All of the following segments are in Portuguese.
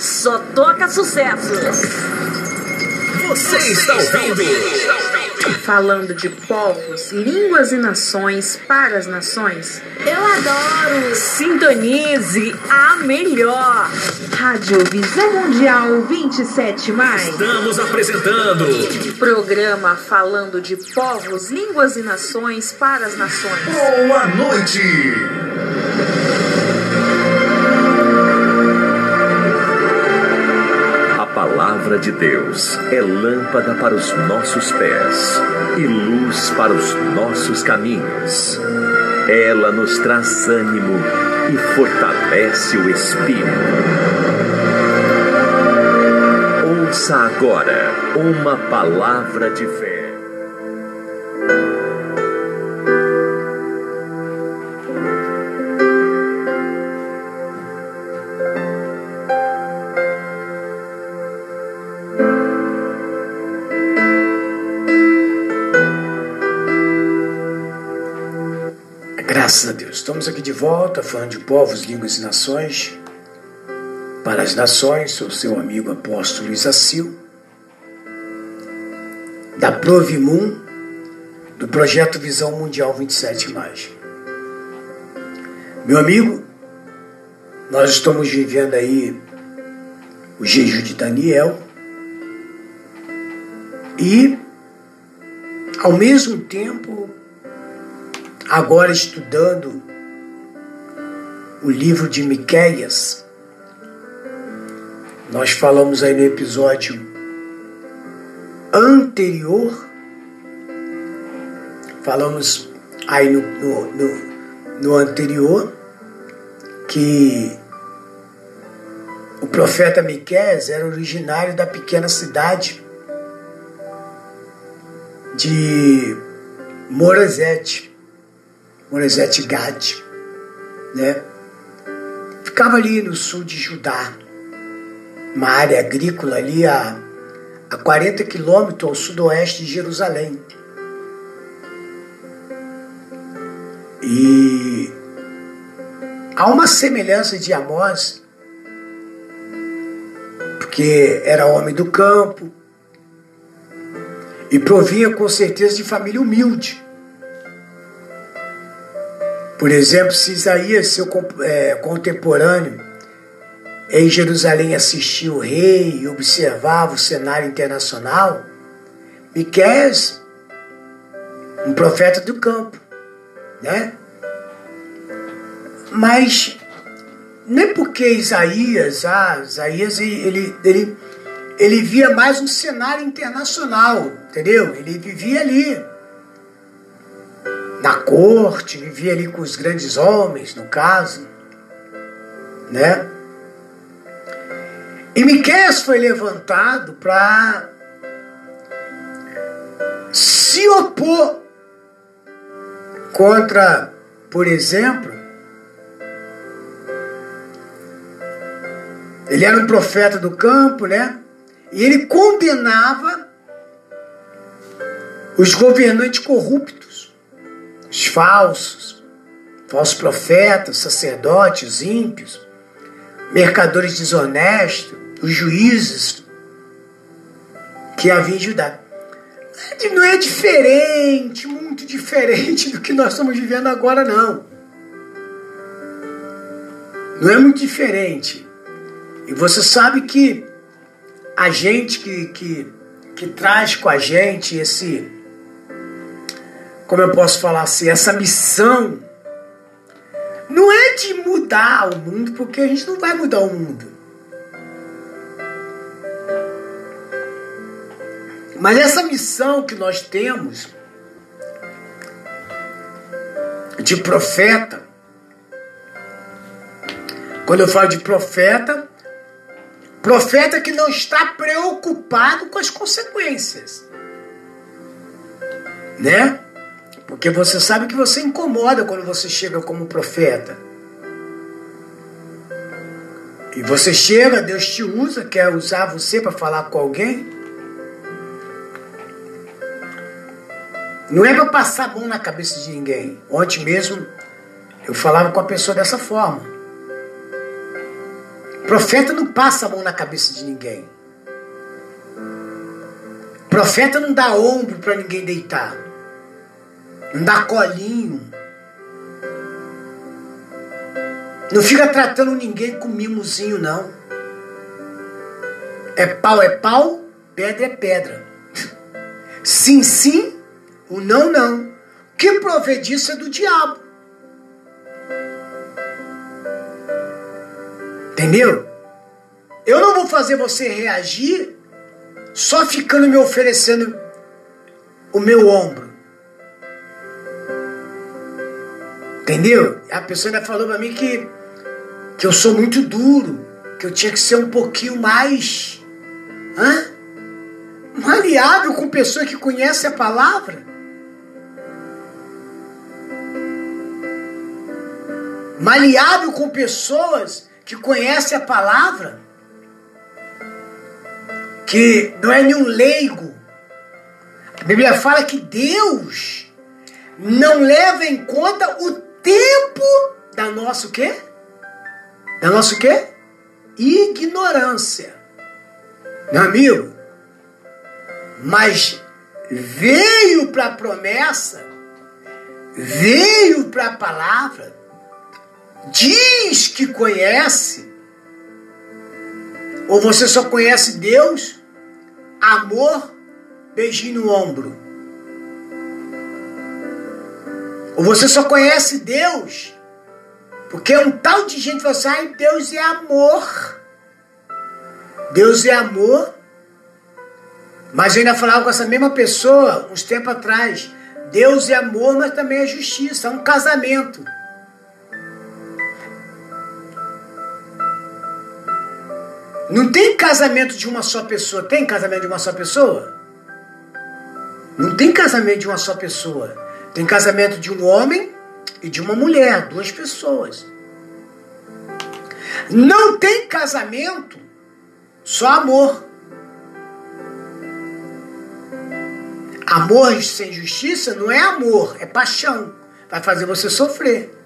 Só toca sucesso. Você está ouvindo? Falando de povos, línguas e nações para as nações. Eu adoro. Sintonize a melhor. Rádio Visão Mundial 27 mais. Estamos apresentando. Programa falando de povos, línguas e nações para as nações. Boa noite. Palavra de Deus é lâmpada para os nossos pés e luz para os nossos caminhos. Ela nos traz ânimo e fortalece o espírito. Ouça agora uma palavra de fé. Volta falando de povos, línguas e nações. Para as nações, sou seu amigo apóstolo Luiz da Provimum, do projeto Visão Mundial 27. Meu amigo, nós estamos vivendo aí o jejum de Daniel e, ao mesmo tempo, agora estudando o livro de Miqueias, nós falamos aí no episódio anterior, falamos aí no, no, no, no anterior que o profeta Miqueias era originário da pequena cidade de Morazete. Morazete Gad, né? Ficava ali no sul de Judá, uma área agrícola ali a, a 40 quilômetros ao sudoeste de Jerusalém. E há uma semelhança de Amós, porque era homem do campo e provinha com certeza de família humilde. Por exemplo, se Isaías, seu é, contemporâneo, em Jerusalém assistia o rei e observava o cenário internacional, Miqués, um profeta do campo, né? Mas não é porque Isaías, ah, Isaías ele, ele, ele via mais um cenário internacional, entendeu? Ele vivia ali corte, vivia ali com os grandes homens, no caso, né? E Miqueias foi levantado para se opor contra, por exemplo, ele era um profeta do campo, né? E ele condenava os governantes corruptos, os falsos, falsos profetas, sacerdotes, ímpios, mercadores desonestos, os juízes que havia em Judá. Não é diferente, muito diferente do que nós estamos vivendo agora, não. Não é muito diferente. E você sabe que a gente que, que, que traz com a gente esse, como eu posso falar assim, essa missão, não é de mudar o mundo, porque a gente não vai mudar o mundo. Mas essa missão que nós temos de profeta, quando eu falo de profeta, profeta que não está preocupado com as consequências, né? Porque você sabe que você incomoda quando você chega como profeta. E você chega, Deus te usa, quer usar você para falar com alguém. Não é para passar a mão na cabeça de ninguém. Ontem mesmo eu falava com a pessoa dessa forma. Profeta não passa a mão na cabeça de ninguém. Profeta não dá ombro para ninguém deitar. Dá colinho. Não fica tratando ninguém com mimozinho, não. É pau, é pau, pedra é pedra. Sim, sim, o não, não. Que provê disso é do diabo. Entendeu? Eu não vou fazer você reagir só ficando me oferecendo o meu ombro. Entendeu? A pessoa ainda falou para mim que, que eu sou muito duro, que eu tinha que ser um pouquinho mais hã? maleável com pessoa que conhece a palavra. Maleável com pessoas que conhecem a palavra, que não é nenhum leigo. A Bíblia fala que Deus não leva em conta o tempo da nossa o quê? Da nossa o quê? Ignorância. Meu amigo, mas veio para a promessa, veio para a palavra, diz que conhece, ou você só conhece Deus, amor, beijinho no ombro. Ou você só conhece Deus, porque um tal de gente fala assim, ai, Deus é amor. Deus é amor. Mas eu ainda falava com essa mesma pessoa uns tempos atrás. Deus é amor, mas também é justiça, é um casamento. Não tem casamento de uma só pessoa. Tem casamento de uma só pessoa? Não tem casamento de uma só pessoa. Tem casamento de um homem e de uma mulher, duas pessoas. Não tem casamento só amor. Amor sem justiça não é amor, é paixão. Vai fazer você sofrer.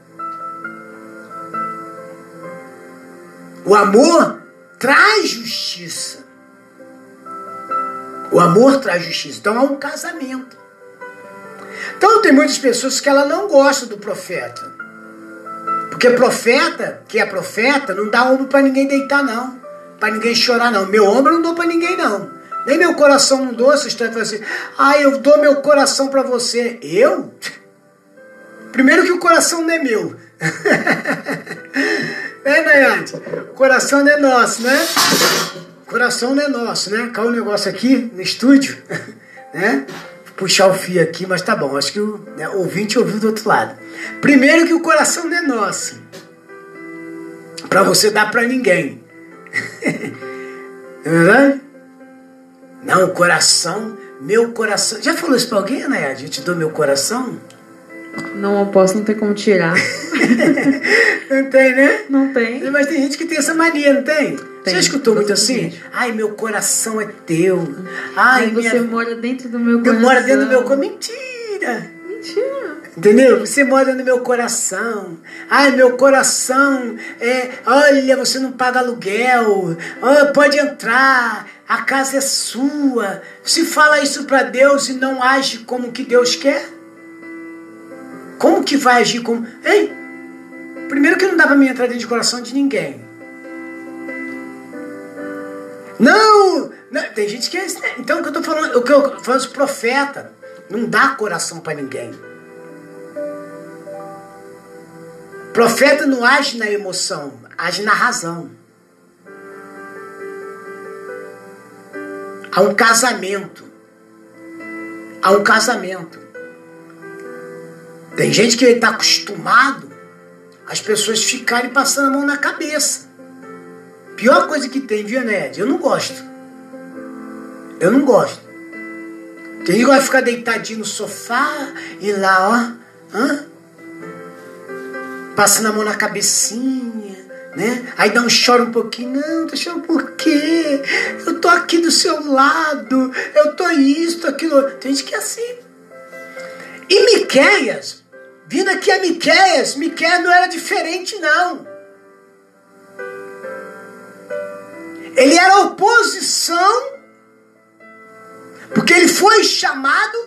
O amor traz justiça. O amor traz justiça. Então é um casamento. Então tem muitas pessoas que ela não gosta do profeta. Porque profeta, que é profeta, não dá ombro para ninguém deitar não, para ninguém chorar não. Meu ombro não dou para ninguém não. Nem meu coração não dou, essa história assim, ah, eu dou meu coração para você. Eu? Primeiro que o coração não é meu. É, Nayade? O coração não é nosso, né? O coração não é nosso, né? Caiu um negócio aqui no estúdio, né? Puxar o fio aqui, mas tá bom. Acho que o né, ouvinte ouviu do outro lado. Primeiro que o coração não é nosso. Pra você dar pra ninguém. é verdade? Não, o coração, meu coração. Já falou isso pra alguém, Nayade? Eu te dou meu coração? Não, eu posso, não tem como tirar. não tem, né? Não tem. Mas tem gente que tem essa mania, não tem? Tem. Você escutou muito assim? Ai, meu coração é teu. Ai, Aí você minha... mora dentro do meu Eu coração. moro dentro do meu coração. Mentira! Mentira. Entendeu? Você mora no meu coração. Ai, meu coração é. Olha, você não paga aluguel. Ah, pode entrar. A casa é sua. Se fala isso para Deus e não age como que Deus quer, como que vai agir como. Hein? Primeiro que não dá pra mim entrar dentro de coração de ninguém. Não! não tem gente que é. né? Então o que eu tô falando, o que eu falando dos profeta, não dá coração para ninguém. Profeta não age na emoção, age na razão. Há um casamento. Há um casamento. Tem gente que está acostumado as pessoas ficarem passando a mão na cabeça. Pior coisa que tem, Ned? Eu não gosto. Eu não gosto. Tem gente que ficar deitadinho no sofá e lá, ó. Hã? Passando a mão na cabecinha, né? Aí dá um choro um pouquinho. Não, tá chorando por quê? Eu tô aqui do seu lado. Eu tô isso, tô aquilo. Tem gente que é assim. E Miqueias, vindo aqui a Miqueias, Miqueias não era diferente, não. Ação, porque ele foi chamado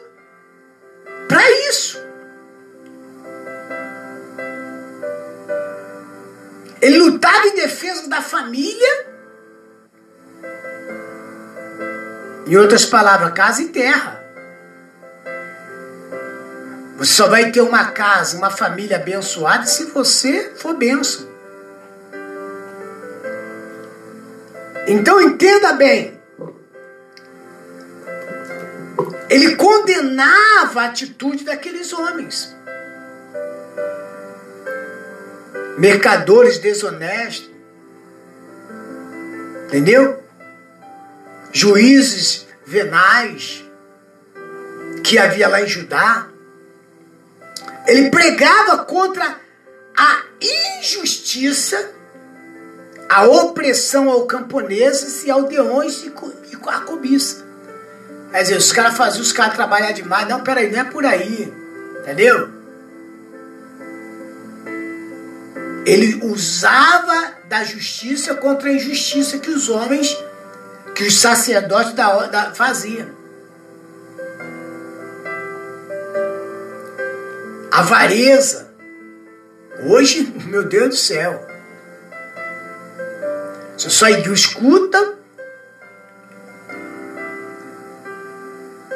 para isso. Ele lutava em defesa da família. Em outras palavras, casa e terra. Você só vai ter uma casa, uma família abençoada se você for benção. Então entenda bem. Ele condenava a atitude daqueles homens. Mercadores desonestos. Entendeu? Juízes venais que havia lá em Judá. Ele pregava contra a injustiça, a opressão ao camponeses e aldeões e a cobiça. Quer dizer, os caras faziam os caras trabalhar demais. Não, peraí, não é por aí. Entendeu? Ele usava da justiça contra a injustiça que os homens, que os sacerdotes da, da faziam. Avareza. Hoje, meu Deus do céu. Você só escuta.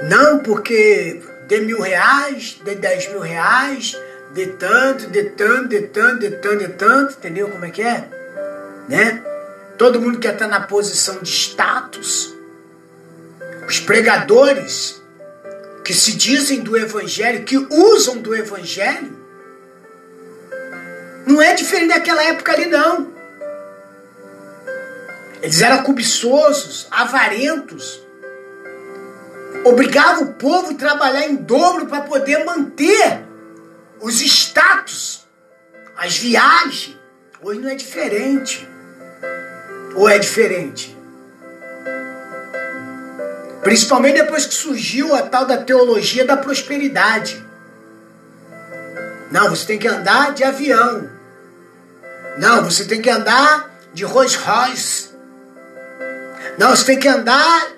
Não, porque de mil reais, de dez mil reais, de tanto, de tanto, de tanto, de tanto, tanto, entendeu como é que é? Né? Todo mundo quer estar na posição de status. Os pregadores que se dizem do Evangelho, que usam do Evangelho, não é diferente daquela época ali, não. Eles eram cobiçosos, avarentos, obrigavam o povo a trabalhar em dobro para poder manter os status, as viagens. Hoje não é diferente. Ou é diferente? Principalmente depois que surgiu a tal da teologia da prosperidade. Não, você tem que andar de avião. Não, você tem que andar de Rolls Royce. Não, você tem que andar.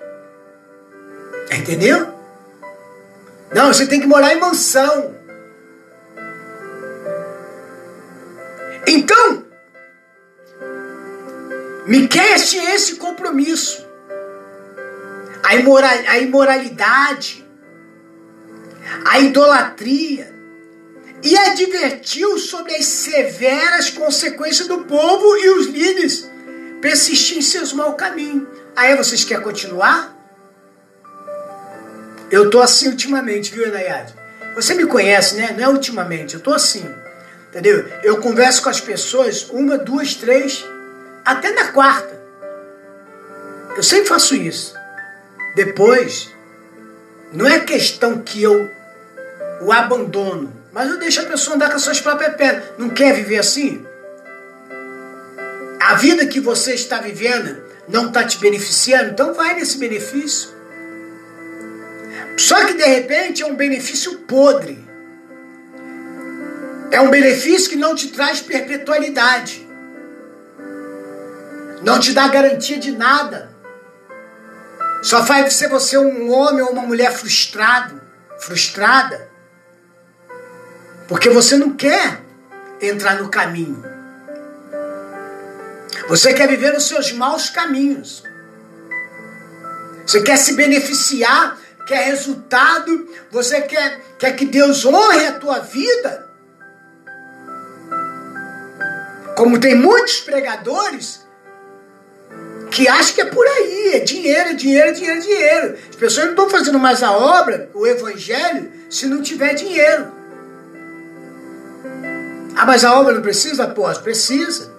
Entendeu? Não, você tem que morar em mansão. Então, Miquel tinha esse compromisso a, imoral, a imoralidade, a idolatria, e advertiu sobre as severas consequências do povo e os líderes persistir em seus mau caminhos. Aí vocês querem continuar? Eu tô assim ultimamente, viu, Enayade? Você me conhece, né? Não é ultimamente, eu tô assim. Entendeu? Eu converso com as pessoas uma, duas, três, até na quarta. Eu sempre faço isso. Depois, não é questão que eu o abandono, mas eu deixo a pessoa andar com as suas próprias pernas. Não quer viver assim? A vida que você está vivendo não está te beneficiando, então vai nesse benefício. Só que de repente é um benefício podre. É um benefício que não te traz perpetualidade. Não te dá garantia de nada. Só faz ser você um homem ou uma mulher frustrado, frustrada, porque você não quer entrar no caminho. Você quer viver nos seus maus caminhos. Você quer se beneficiar, quer resultado, você quer, quer que Deus honre a tua vida. Como tem muitos pregadores que acha que é por aí, é dinheiro, é dinheiro, é dinheiro, é dinheiro. As pessoas não estão fazendo mais a obra, o evangelho, se não tiver dinheiro. Ah, mas a obra não precisa? Após, precisa.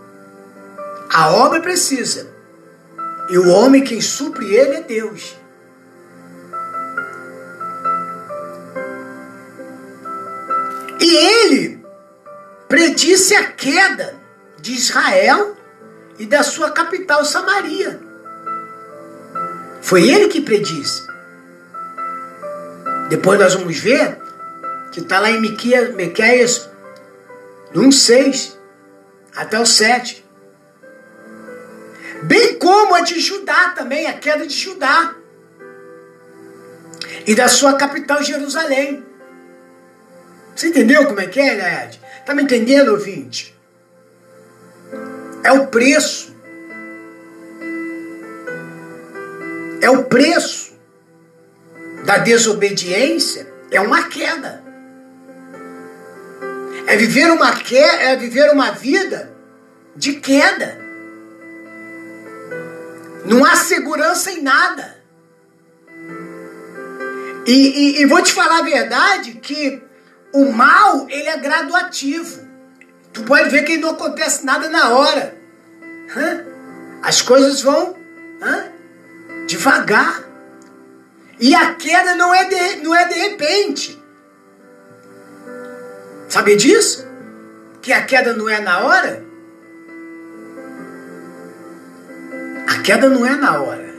A obra precisa. E o homem quem supre ele é Deus. E ele predisse a queda de Israel e da sua capital Samaria. Foi ele que prediz. Depois nós vamos ver que está lá em Miqueias, do 1,6 até o 7. Bem como a de Judá também, a queda de Judá. E da sua capital Jerusalém. Você entendeu como é que é, Ned? Tá me entendendo, ouvinte? É o preço. É o preço da desobediência, é uma queda. É viver uma queda, é viver uma vida de queda. Não há segurança em nada. E, e, e, vou te falar a verdade que o mal ele é graduativo. Tu pode ver que não acontece nada na hora. Hã? As coisas vão hã? devagar. E a queda não é de, não é de repente. Sabe disso? Que a queda não é na hora? A queda não é na hora.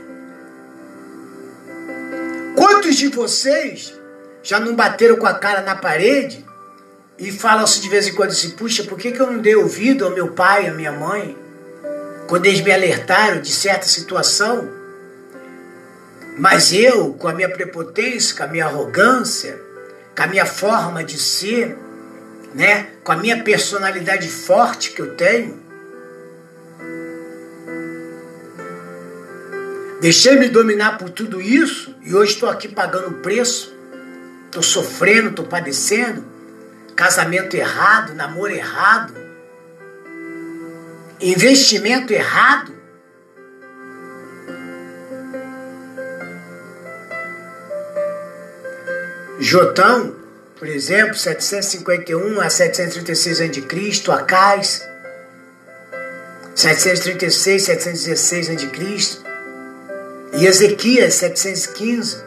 Quantos de vocês já não bateram com a cara na parede e falam assim de vez em quando assim, puxa, por que, que eu não dei ouvido ao meu pai, à minha mãe, quando eles me alertaram de certa situação? Mas eu, com a minha prepotência, com a minha arrogância, com a minha forma de ser, né, com a minha personalidade forte que eu tenho, deixei-me dominar por tudo isso e hoje estou aqui pagando o preço, estou sofrendo, estou padecendo, casamento errado, namoro errado, investimento errado. Jotão, por exemplo, 751 a 736 a.C., Acais, 736, 716 a.C., e Ezequias, 715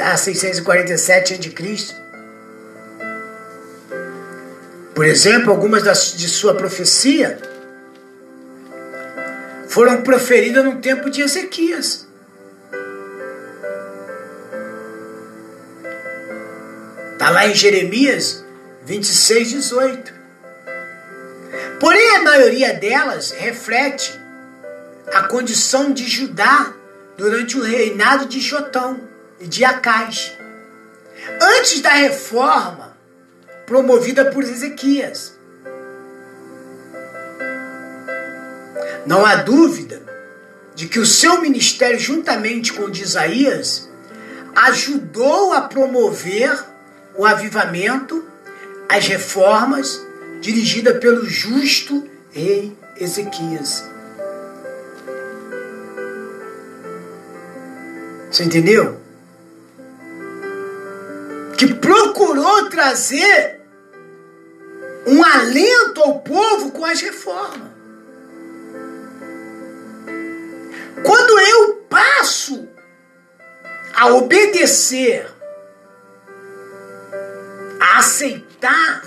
a 647 a.C. Por exemplo, algumas das, de sua profecia foram proferidas no tempo de Ezequias. Está lá em Jeremias 26, 18. Porém, a maioria delas reflete a condição de Judá durante o reinado de Jotão e de Acais. Antes da reforma promovida por Ezequias. Não há dúvida de que o seu ministério, juntamente com o de Isaías, ajudou a promover o avivamento, as reformas dirigida pelo justo rei Ezequias. Você entendeu? Que procurou trazer um alento ao povo com as reformas. Quando eu passo a obedecer a aceitar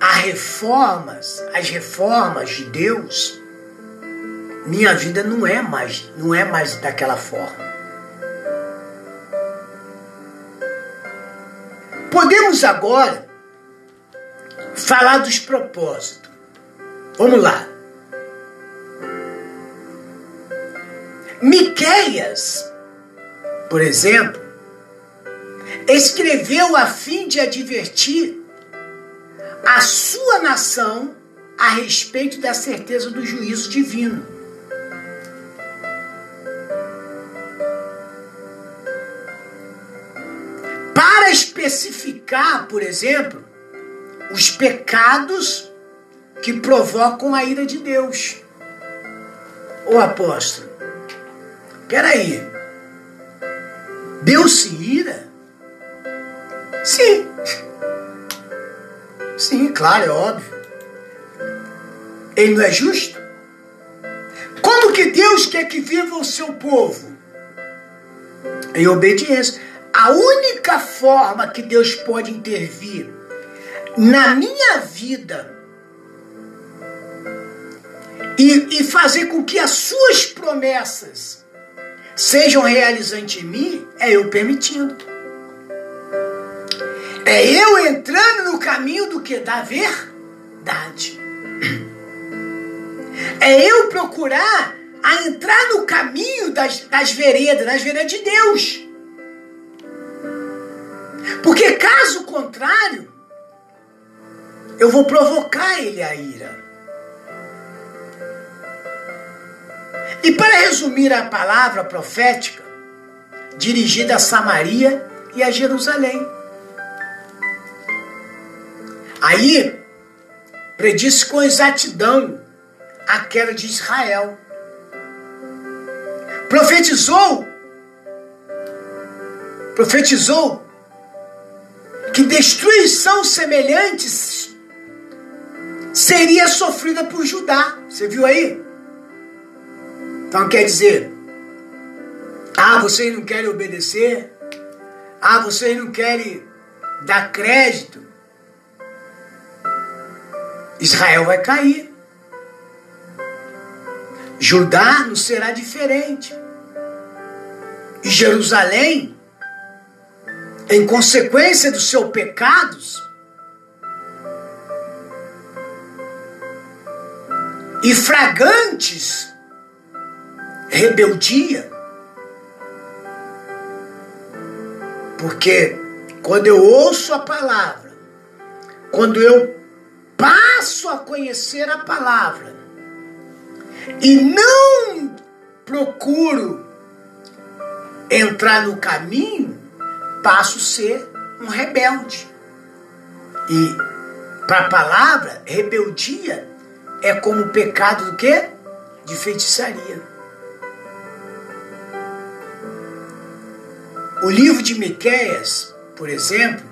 as reformas, as reformas de Deus, minha vida não é mais, não é mais daquela forma. Podemos agora falar dos propósitos. Vamos lá. Miqueias, por exemplo, escreveu a fim de advertir a sua nação a respeito da certeza do juízo divino. Especificar, por exemplo, os pecados que provocam a ira de Deus. Ô apóstolo, peraí, Deus se ira? Sim. Sim, claro, é óbvio. Ele não é justo? Como que Deus quer que viva o seu povo? Em obediência. A única forma que Deus pode intervir na minha vida e, e fazer com que as suas promessas sejam realizadas em mim é eu permitindo. É eu entrando no caminho do que? Da verdade. É eu procurar a entrar no caminho das, das veredas, das veredas de Deus. Porque caso contrário, eu vou provocar ele a ira. E para resumir a palavra profética, dirigida a Samaria e a Jerusalém. Aí, predisse com exatidão a queda de Israel. Profetizou, profetizou que destruição semelhantes seria sofrida por Judá. Você viu aí? Então quer dizer, ah, vocês não querem obedecer? Ah, vocês não querem dar crédito? Israel vai cair. Judá não será diferente. E Jerusalém, em consequência dos seus pecados, e fragantes rebeldia. Porque quando eu ouço a palavra, quando eu passo a conhecer a palavra e não procuro entrar no caminho, passo a ser um rebelde. E para a palavra, rebeldia é como pecado do quê? De feitiçaria. O livro de Miqueias, por exemplo,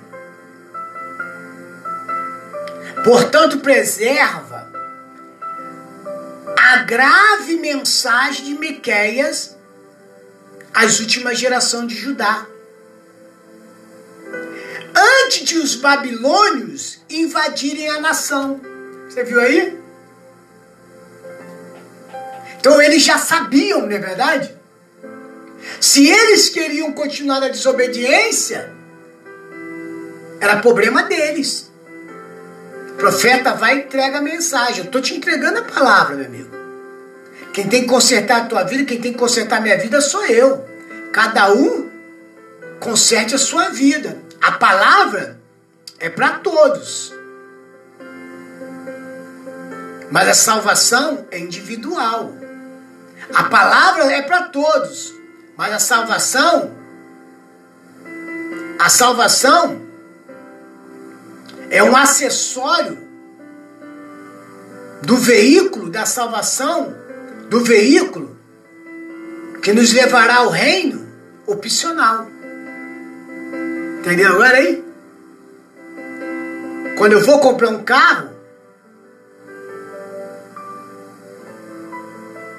portanto, preserva a grave mensagem de Miqueias às últimas gerações de Judá. Antes de os babilônios invadirem a nação. Você viu aí? Então eles já sabiam, não é verdade? Se eles queriam continuar a desobediência, era problema deles. O profeta vai e entrega a mensagem. Eu estou te entregando a palavra, meu amigo. Quem tem que consertar a tua vida, quem tem que consertar a minha vida sou eu. Cada um conserte a sua vida. A palavra é para todos. Mas a salvação é individual. A palavra é para todos. Mas a salvação, a salvação é um acessório do veículo da salvação, do veículo que nos levará ao reino opcional. Entendeu agora aí? Quando eu vou comprar um carro,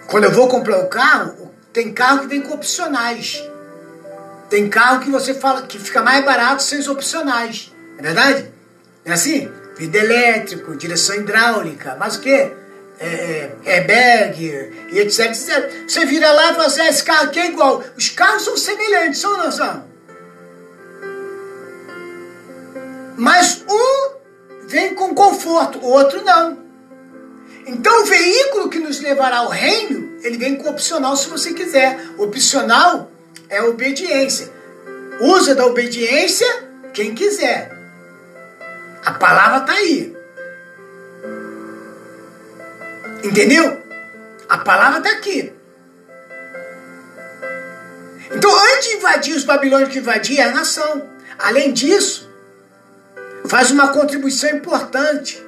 quando eu vou comprar um carro, tem carro que vem com opcionais. Tem carro que você fala que fica mais barato sem os opcionais. É verdade? É assim? Vidro elétrico, direção hidráulica, mas o quê? É, é, airbag e etc, etc. Você vira lá e fala assim, ah, esse carro aqui é igual. Os carros são semelhantes, são ou não são? Mas um vem com conforto, o outro não. Então o veículo que nos levará ao reino, ele vem com opcional se você quiser. Opcional é obediência. Usa da obediência quem quiser. A palavra está aí. Entendeu? A palavra está aqui. Então, antes de invadir os babilônios que invadiam a nação, além disso, faz uma contribuição importante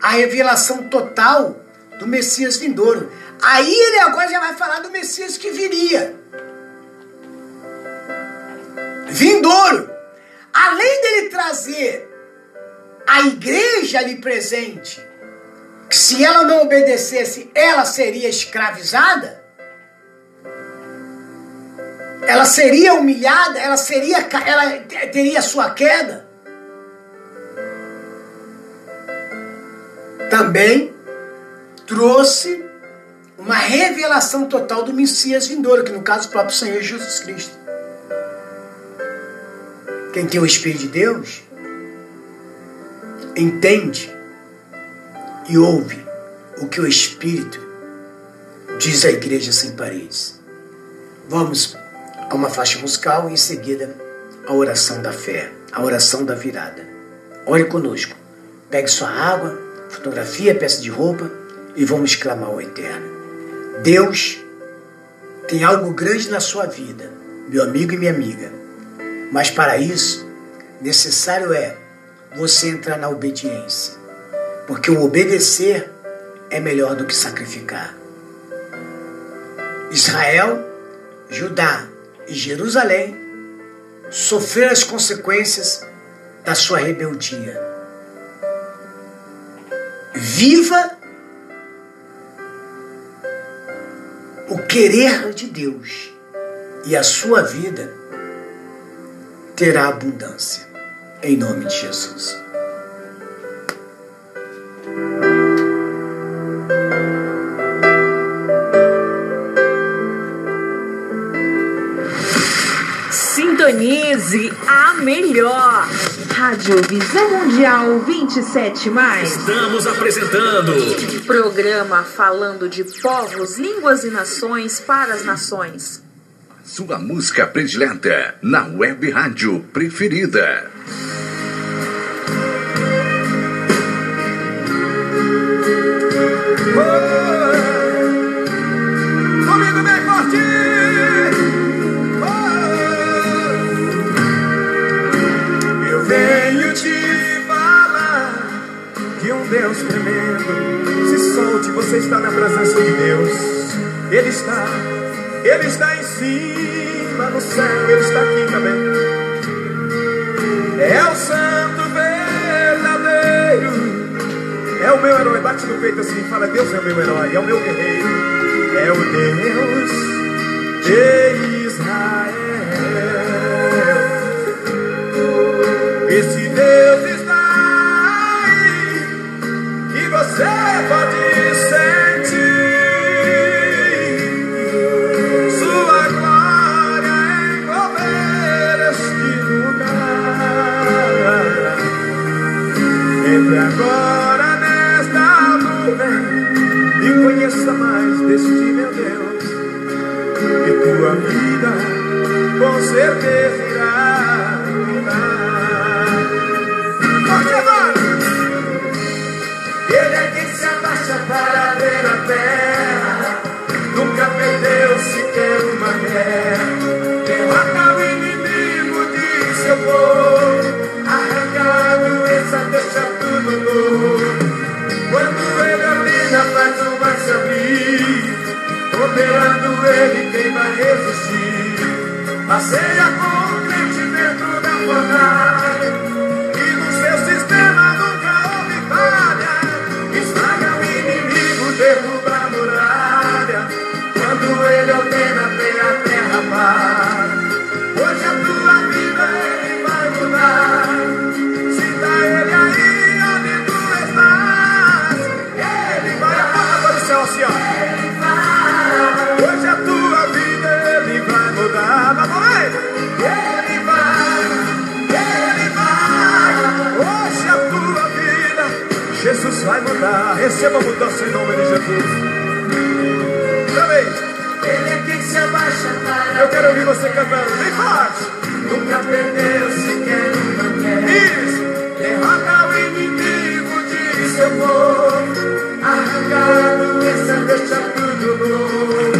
a revelação total do Messias vindouro. Aí ele agora já vai falar do Messias que viria. Vindouro. Além dele trazer a igreja ali presente, que se ela não obedecesse, ela seria escravizada, ela seria humilhada, ela seria ela teria sua queda. Também trouxe uma revelação total do Messias vindouro, que no caso o próprio Senhor Jesus Cristo. Quem tem o Espírito de Deus entende e ouve o que o Espírito diz a Igreja Sem Paredes. Vamos a uma faixa musical e em seguida a oração da fé, a oração da virada. Ore conosco. Pegue sua água, fotografia, peça de roupa e vamos clamar ao Eterno. Deus tem algo grande na sua vida, meu amigo e minha amiga. Mas para isso, necessário é você entrar na obediência. Porque o obedecer é melhor do que sacrificar. Israel, Judá e Jerusalém sofreram as consequências da sua rebeldia. Viva o querer de Deus e a sua vida terá abundância. Em nome de Jesus. Sintonize a melhor. Rádio Visão Mundial 27 mais. Estamos apresentando Programa falando de povos, línguas e nações para as nações. Sua música predileta na web rádio preferida. Comigo Se solte, você está na presença de Deus. Ele está, Ele está em cima no céu, Ele está aqui também. É o santo verdadeiro. É o meu herói, bate no peito assim fala: Deus é o meu herói, é o meu guerreiro, é o Deus de Israel. Com certeza Passeia com vai mudar. Receba a mudança em nome de Jesus. Outra vez. Ele é quem se abaixa para. Eu quero ouvir você cantando. Bem forte. Nunca perdeu sequer uma guerra. Isso. Derrota o inimigo de seu povo. Arrancado, essa deixa tudo novo.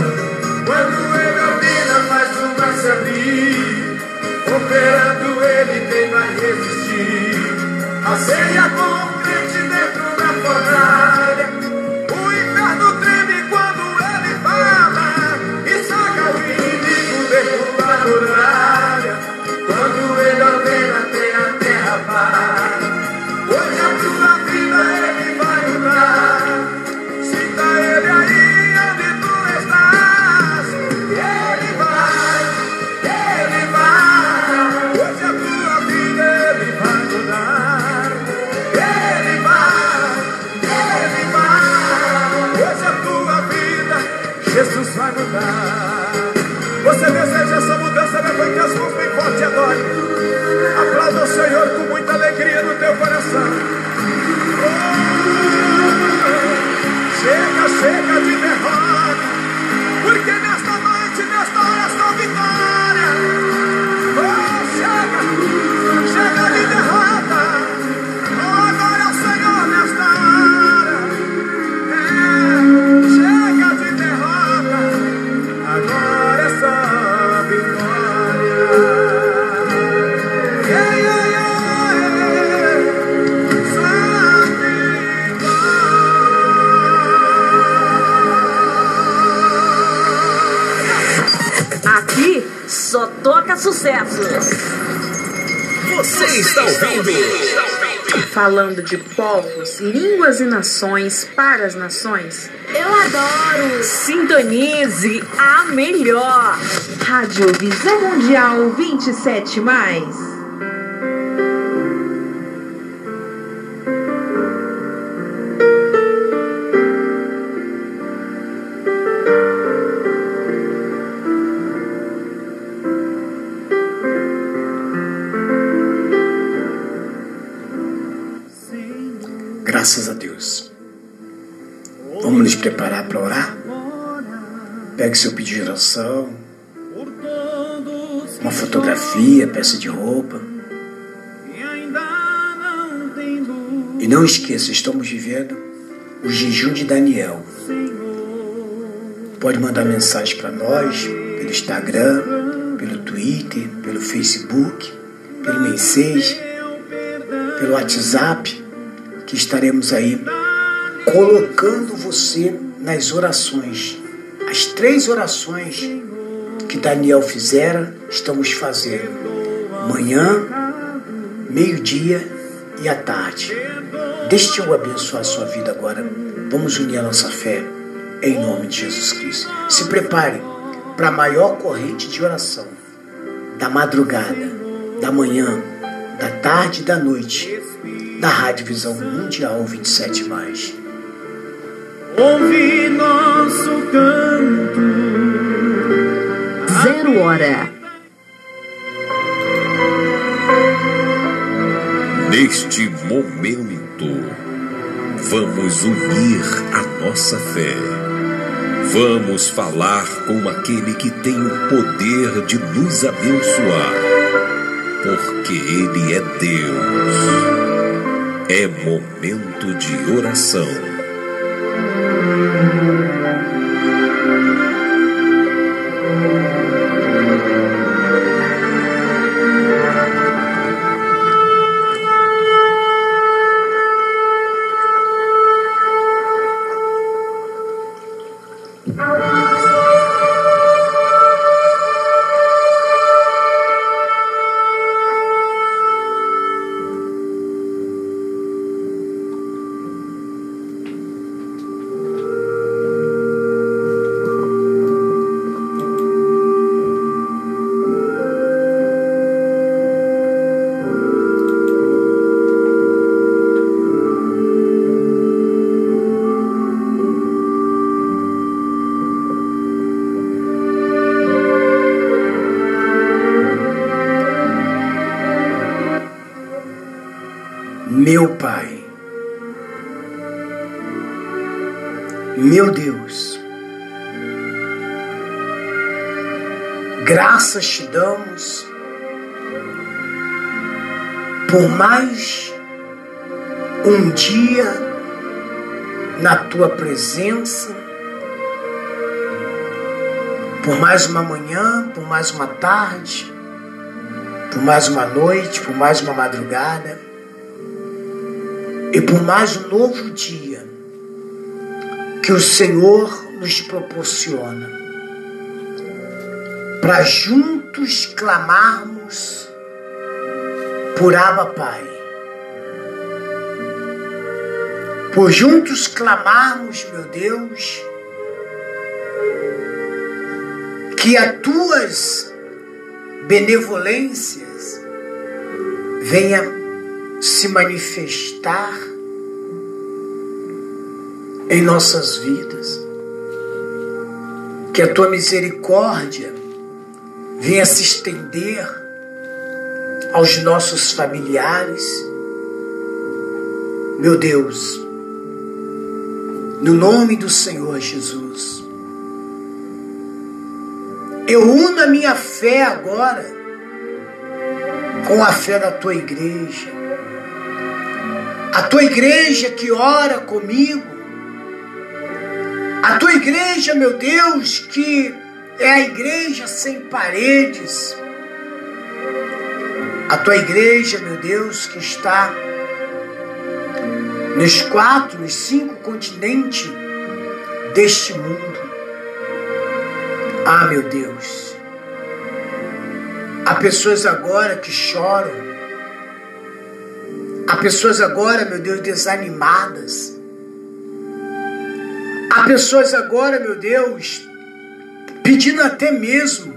Quando ele ordena, faz o mar se abrir. Operando ele, quem vai resistir? A ceia com o crente Falando de povos, línguas e nações para as nações. Eu adoro. Sintonize a melhor. Rádio Visão Mundial 27 mais. Pegue seu pedido de oração, uma fotografia, peça de roupa. E não esqueça, estamos vivendo o jejum de Daniel. Pode mandar mensagem para nós pelo Instagram, pelo Twitter, pelo Facebook, pelo Message, pelo WhatsApp, que estaremos aí colocando você nas orações. As três orações que Daniel fizera, estamos fazendo. Manhã, meio-dia e à tarde. Deixe eu abençoar a sua vida agora. Vamos unir a nossa fé em nome de Jesus Cristo. Se prepare para a maior corrente de oração da madrugada, da manhã, da tarde e da noite, da Rádio Visão Mundial 27 mais. Ouve nosso canto. Zero hora. Neste momento, vamos unir a nossa fé. Vamos falar com aquele que tem o poder de nos abençoar, porque Ele é Deus. É momento de oração. Meu Deus, graças te damos por mais um dia na tua presença, por mais uma manhã, por mais uma tarde, por mais uma noite, por mais uma madrugada e por mais um novo dia que o Senhor nos proporciona para juntos clamarmos por Abba Pai. Por juntos clamarmos, meu Deus, que as tuas benevolências venham se manifestar em nossas vidas. Que a tua misericórdia venha se estender aos nossos familiares. Meu Deus, no nome do Senhor Jesus, eu uno a minha fé agora com a fé da tua igreja a tua igreja que ora comigo, a tua igreja, meu Deus, que é a igreja sem paredes, a tua igreja, meu Deus, que está nos quatro, nos cinco continentes deste mundo. Ah, meu Deus, Há pessoas agora que choram. Há pessoas agora, meu Deus, desanimadas. Há pessoas agora, meu Deus, pedindo até mesmo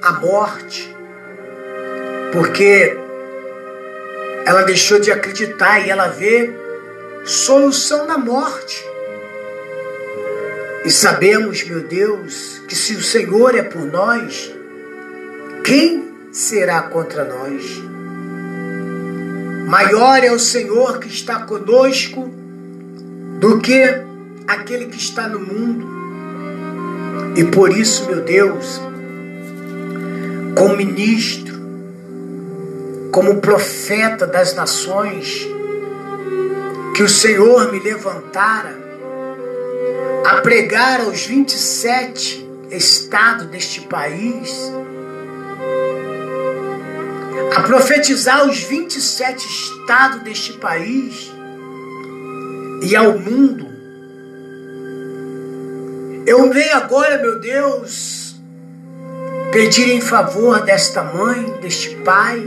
a morte. Porque ela deixou de acreditar e ela vê solução na morte. E sabemos, meu Deus, que se o Senhor é por nós, quem será contra nós? Maior é o Senhor que está conosco do que aquele que está no mundo. E por isso, meu Deus, como ministro, como profeta das nações, que o Senhor me levantara a pregar aos 27 estados deste país, a profetizar os 27 estados deste país e ao mundo. Eu venho agora, meu Deus, pedir em favor desta mãe, deste pai,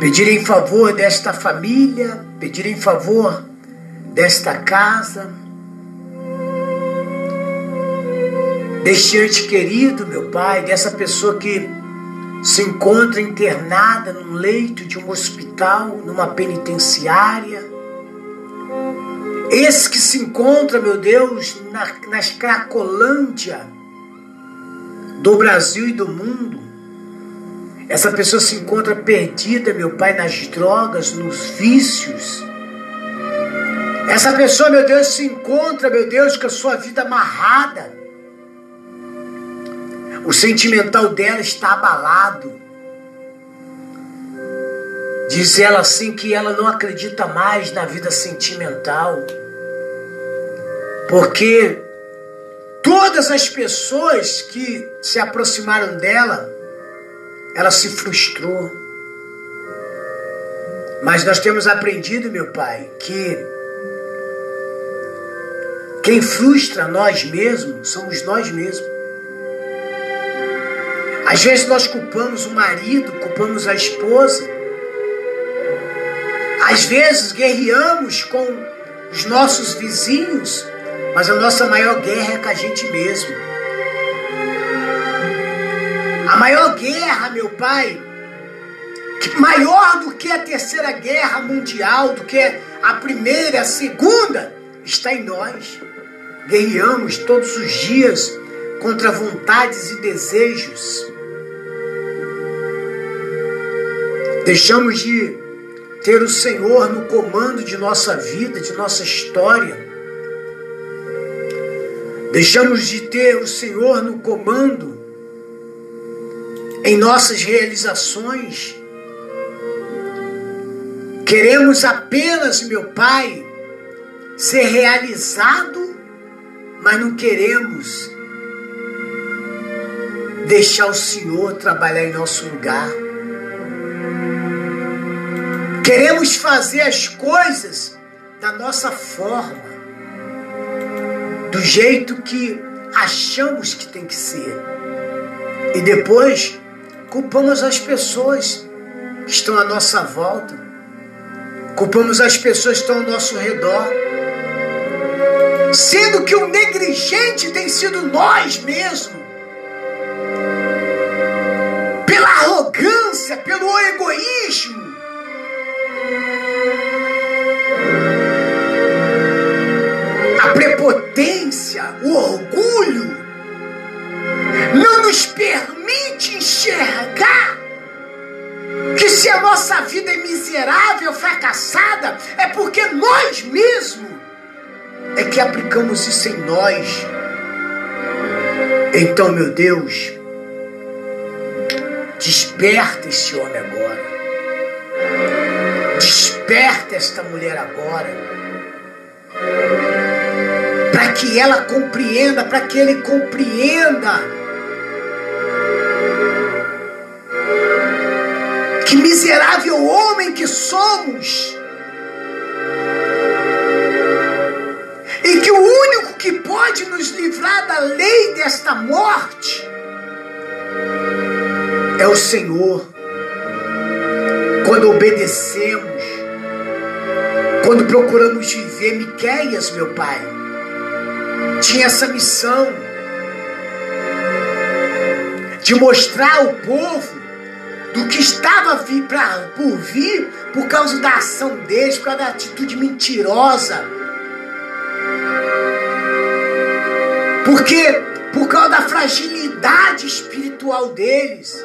pedir em favor desta família, pedir em favor desta casa, deste ente querido, meu Pai, dessa pessoa que se encontra internada num leito de um hospital, numa penitenciária. Esse que se encontra, meu Deus, na, nas Cracolândia do Brasil e do mundo. Essa pessoa se encontra perdida, meu Pai, nas drogas, nos vícios. Essa pessoa, meu Deus, se encontra, meu Deus, com a sua vida amarrada o sentimental dela está abalado. Diz ela assim que ela não acredita mais na vida sentimental. Porque todas as pessoas que se aproximaram dela, ela se frustrou. Mas nós temos aprendido, meu Pai, que quem frustra nós mesmos somos nós mesmos. Às vezes nós culpamos o marido, culpamos a esposa. Às vezes guerreamos com os nossos vizinhos, mas a nossa maior guerra é com a gente mesmo. A maior guerra, meu pai, maior do que a terceira guerra mundial, do que a primeira, a segunda, está em nós. Guerreamos todos os dias contra vontades e desejos Deixamos de ter o Senhor no comando de nossa vida, de nossa história. Deixamos de ter o Senhor no comando em nossas realizações. Queremos apenas, meu Pai, ser realizado, mas não queremos deixar o Senhor trabalhar em nosso lugar. Queremos fazer as coisas da nossa forma, do jeito que achamos que tem que ser. E depois culpamos as pessoas que estão à nossa volta, culpamos as pessoas que estão ao nosso redor, sendo que o negligente tem sido nós mesmos. Pela arrogância, pelo egoísmo, prepotência, o orgulho, não nos permite enxergar que se a nossa vida é miserável, fracassada, é porque nós mesmos é que aplicamos isso em nós. Então, meu Deus, desperta esse homem agora. Desperta esta mulher agora para que ela compreenda, para que ele compreenda que miserável homem que somos. E que o único que pode nos livrar da lei desta morte é o Senhor. Quando obedecemos, quando procuramos viver, Miqueias, meu pai, tinha essa missão de mostrar ao povo do que estava vir pra, por vir por causa da ação deles, por causa da atitude mentirosa. Porque por causa da fragilidade espiritual deles.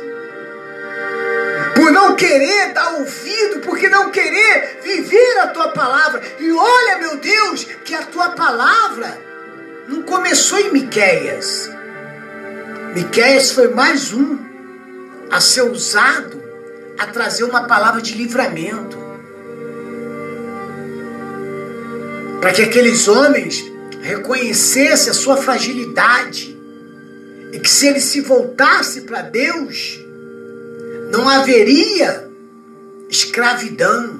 Por não querer dar ouvido, porque não querer viver a tua palavra. E olha, meu Deus, que a tua palavra não começou em Miqueias. Miqueias foi mais um a ser usado a trazer uma palavra de livramento. Para que aqueles homens reconhecessem a sua fragilidade e que se ele se voltasse para Deus, não haveria escravidão.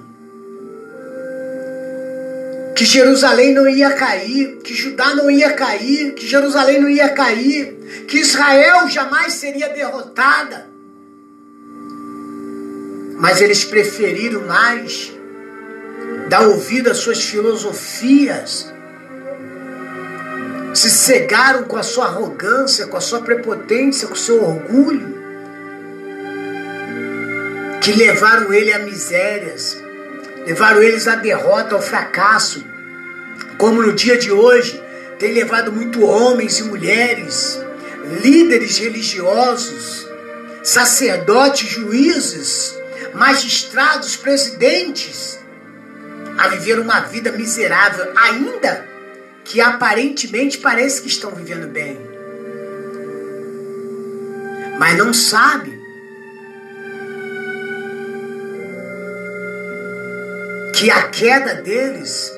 Que Jerusalém não ia cair, que Judá não ia cair, que Jerusalém não ia cair, que Israel jamais seria derrotada. Mas eles preferiram mais dar ouvido às suas filosofias se cegaram com a sua arrogância, com a sua prepotência, com o seu orgulho, que levaram ele a misérias, levaram eles à derrota, ao fracasso, como no dia de hoje tem levado muito homens e mulheres, líderes religiosos, sacerdotes, juízes, magistrados, presidentes, a viver uma vida miserável, ainda que aparentemente parece que estão vivendo bem, mas não sabe que a queda deles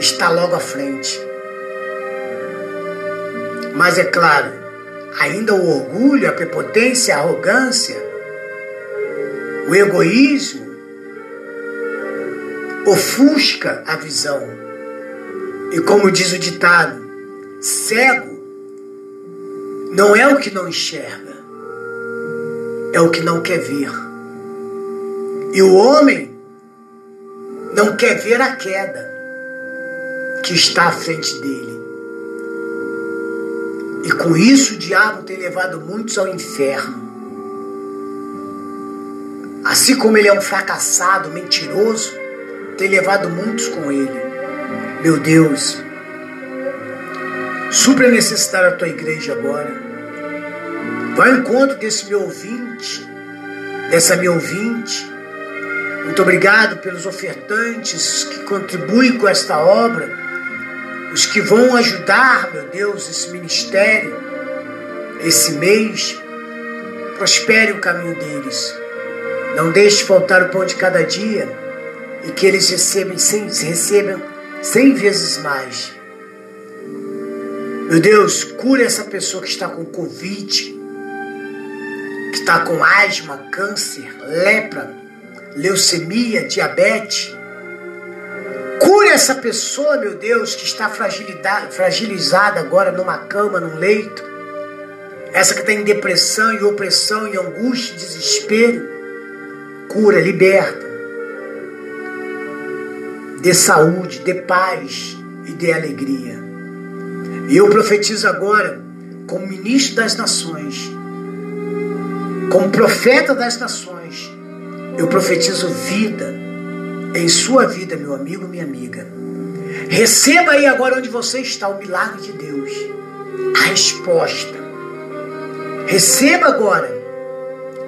está logo à frente. Mas é claro, ainda o orgulho, a prepotência, a arrogância, o egoísmo ofusca a visão e como diz o ditado, cego não é o que não enxerga, é o que não quer ver. E o homem não quer ver a queda que está à frente dele. E com isso o diabo tem levado muitos ao inferno. Assim como ele é um fracassado, mentiroso, tem levado muitos com ele. Meu Deus, supra a tua igreja agora. Vai ao encontro desse meu ouvinte, dessa minha ouvinte. Muito obrigado pelos ofertantes que contribuem com esta obra, os que vão ajudar, meu Deus, esse ministério, esse mês. Prospere o caminho deles. Não deixe faltar o pão de cada dia e que eles recebam, recebam cem vezes mais. Meu Deus, cura essa pessoa que está com Covid, que está com asma, câncer, lepra, leucemia, diabetes. Cure essa pessoa, meu Deus, que está fragilizada agora numa cama, num leito. Essa que está em depressão, em opressão, em angústia, desespero. Cura, liberta dê saúde, dê paz e dê alegria. E eu profetizo agora, como ministro das nações, como profeta das nações, eu profetizo vida em sua vida, meu amigo, minha amiga. Receba aí agora onde você está o milagre de Deus, a resposta. Receba agora,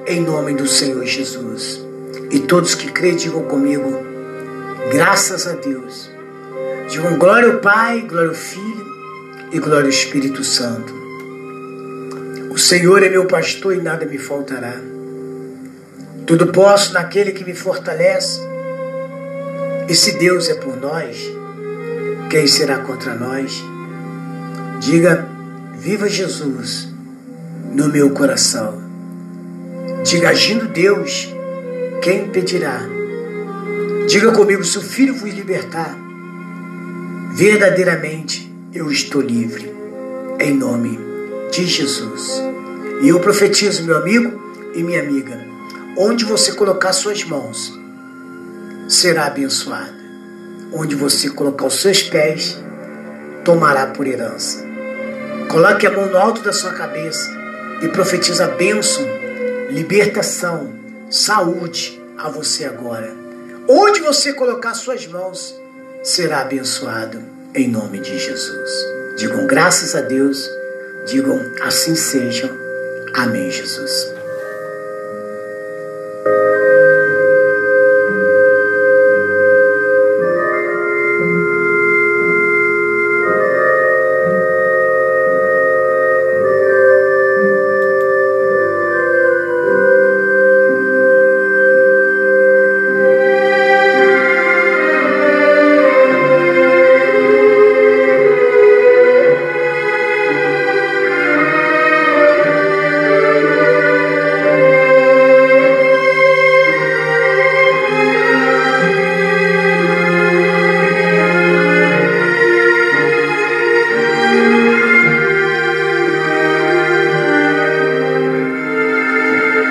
em nome do Senhor Jesus. E todos que creem, digam comigo, Graças a Deus. Digam glória ao Pai, glória ao Filho e glória ao Espírito Santo. O Senhor é meu pastor e nada me faltará. Tudo posso naquele que me fortalece. E se Deus é por nós, quem será contra nós? Diga: Viva Jesus no meu coração. Diga: Agindo Deus, quem impedirá? Diga comigo: se o Filho vos libertar, verdadeiramente eu estou livre. Em nome de Jesus. E eu profetizo, meu amigo, e minha amiga, onde você colocar suas mãos, será abençoada. Onde você colocar os seus pés, tomará por herança. Coloque a mão no alto da sua cabeça e profetiza bênção, libertação, saúde a você agora. Onde você colocar suas mãos, será abençoado em nome de Jesus. Digam graças a Deus, digam assim seja. Amém, Jesus.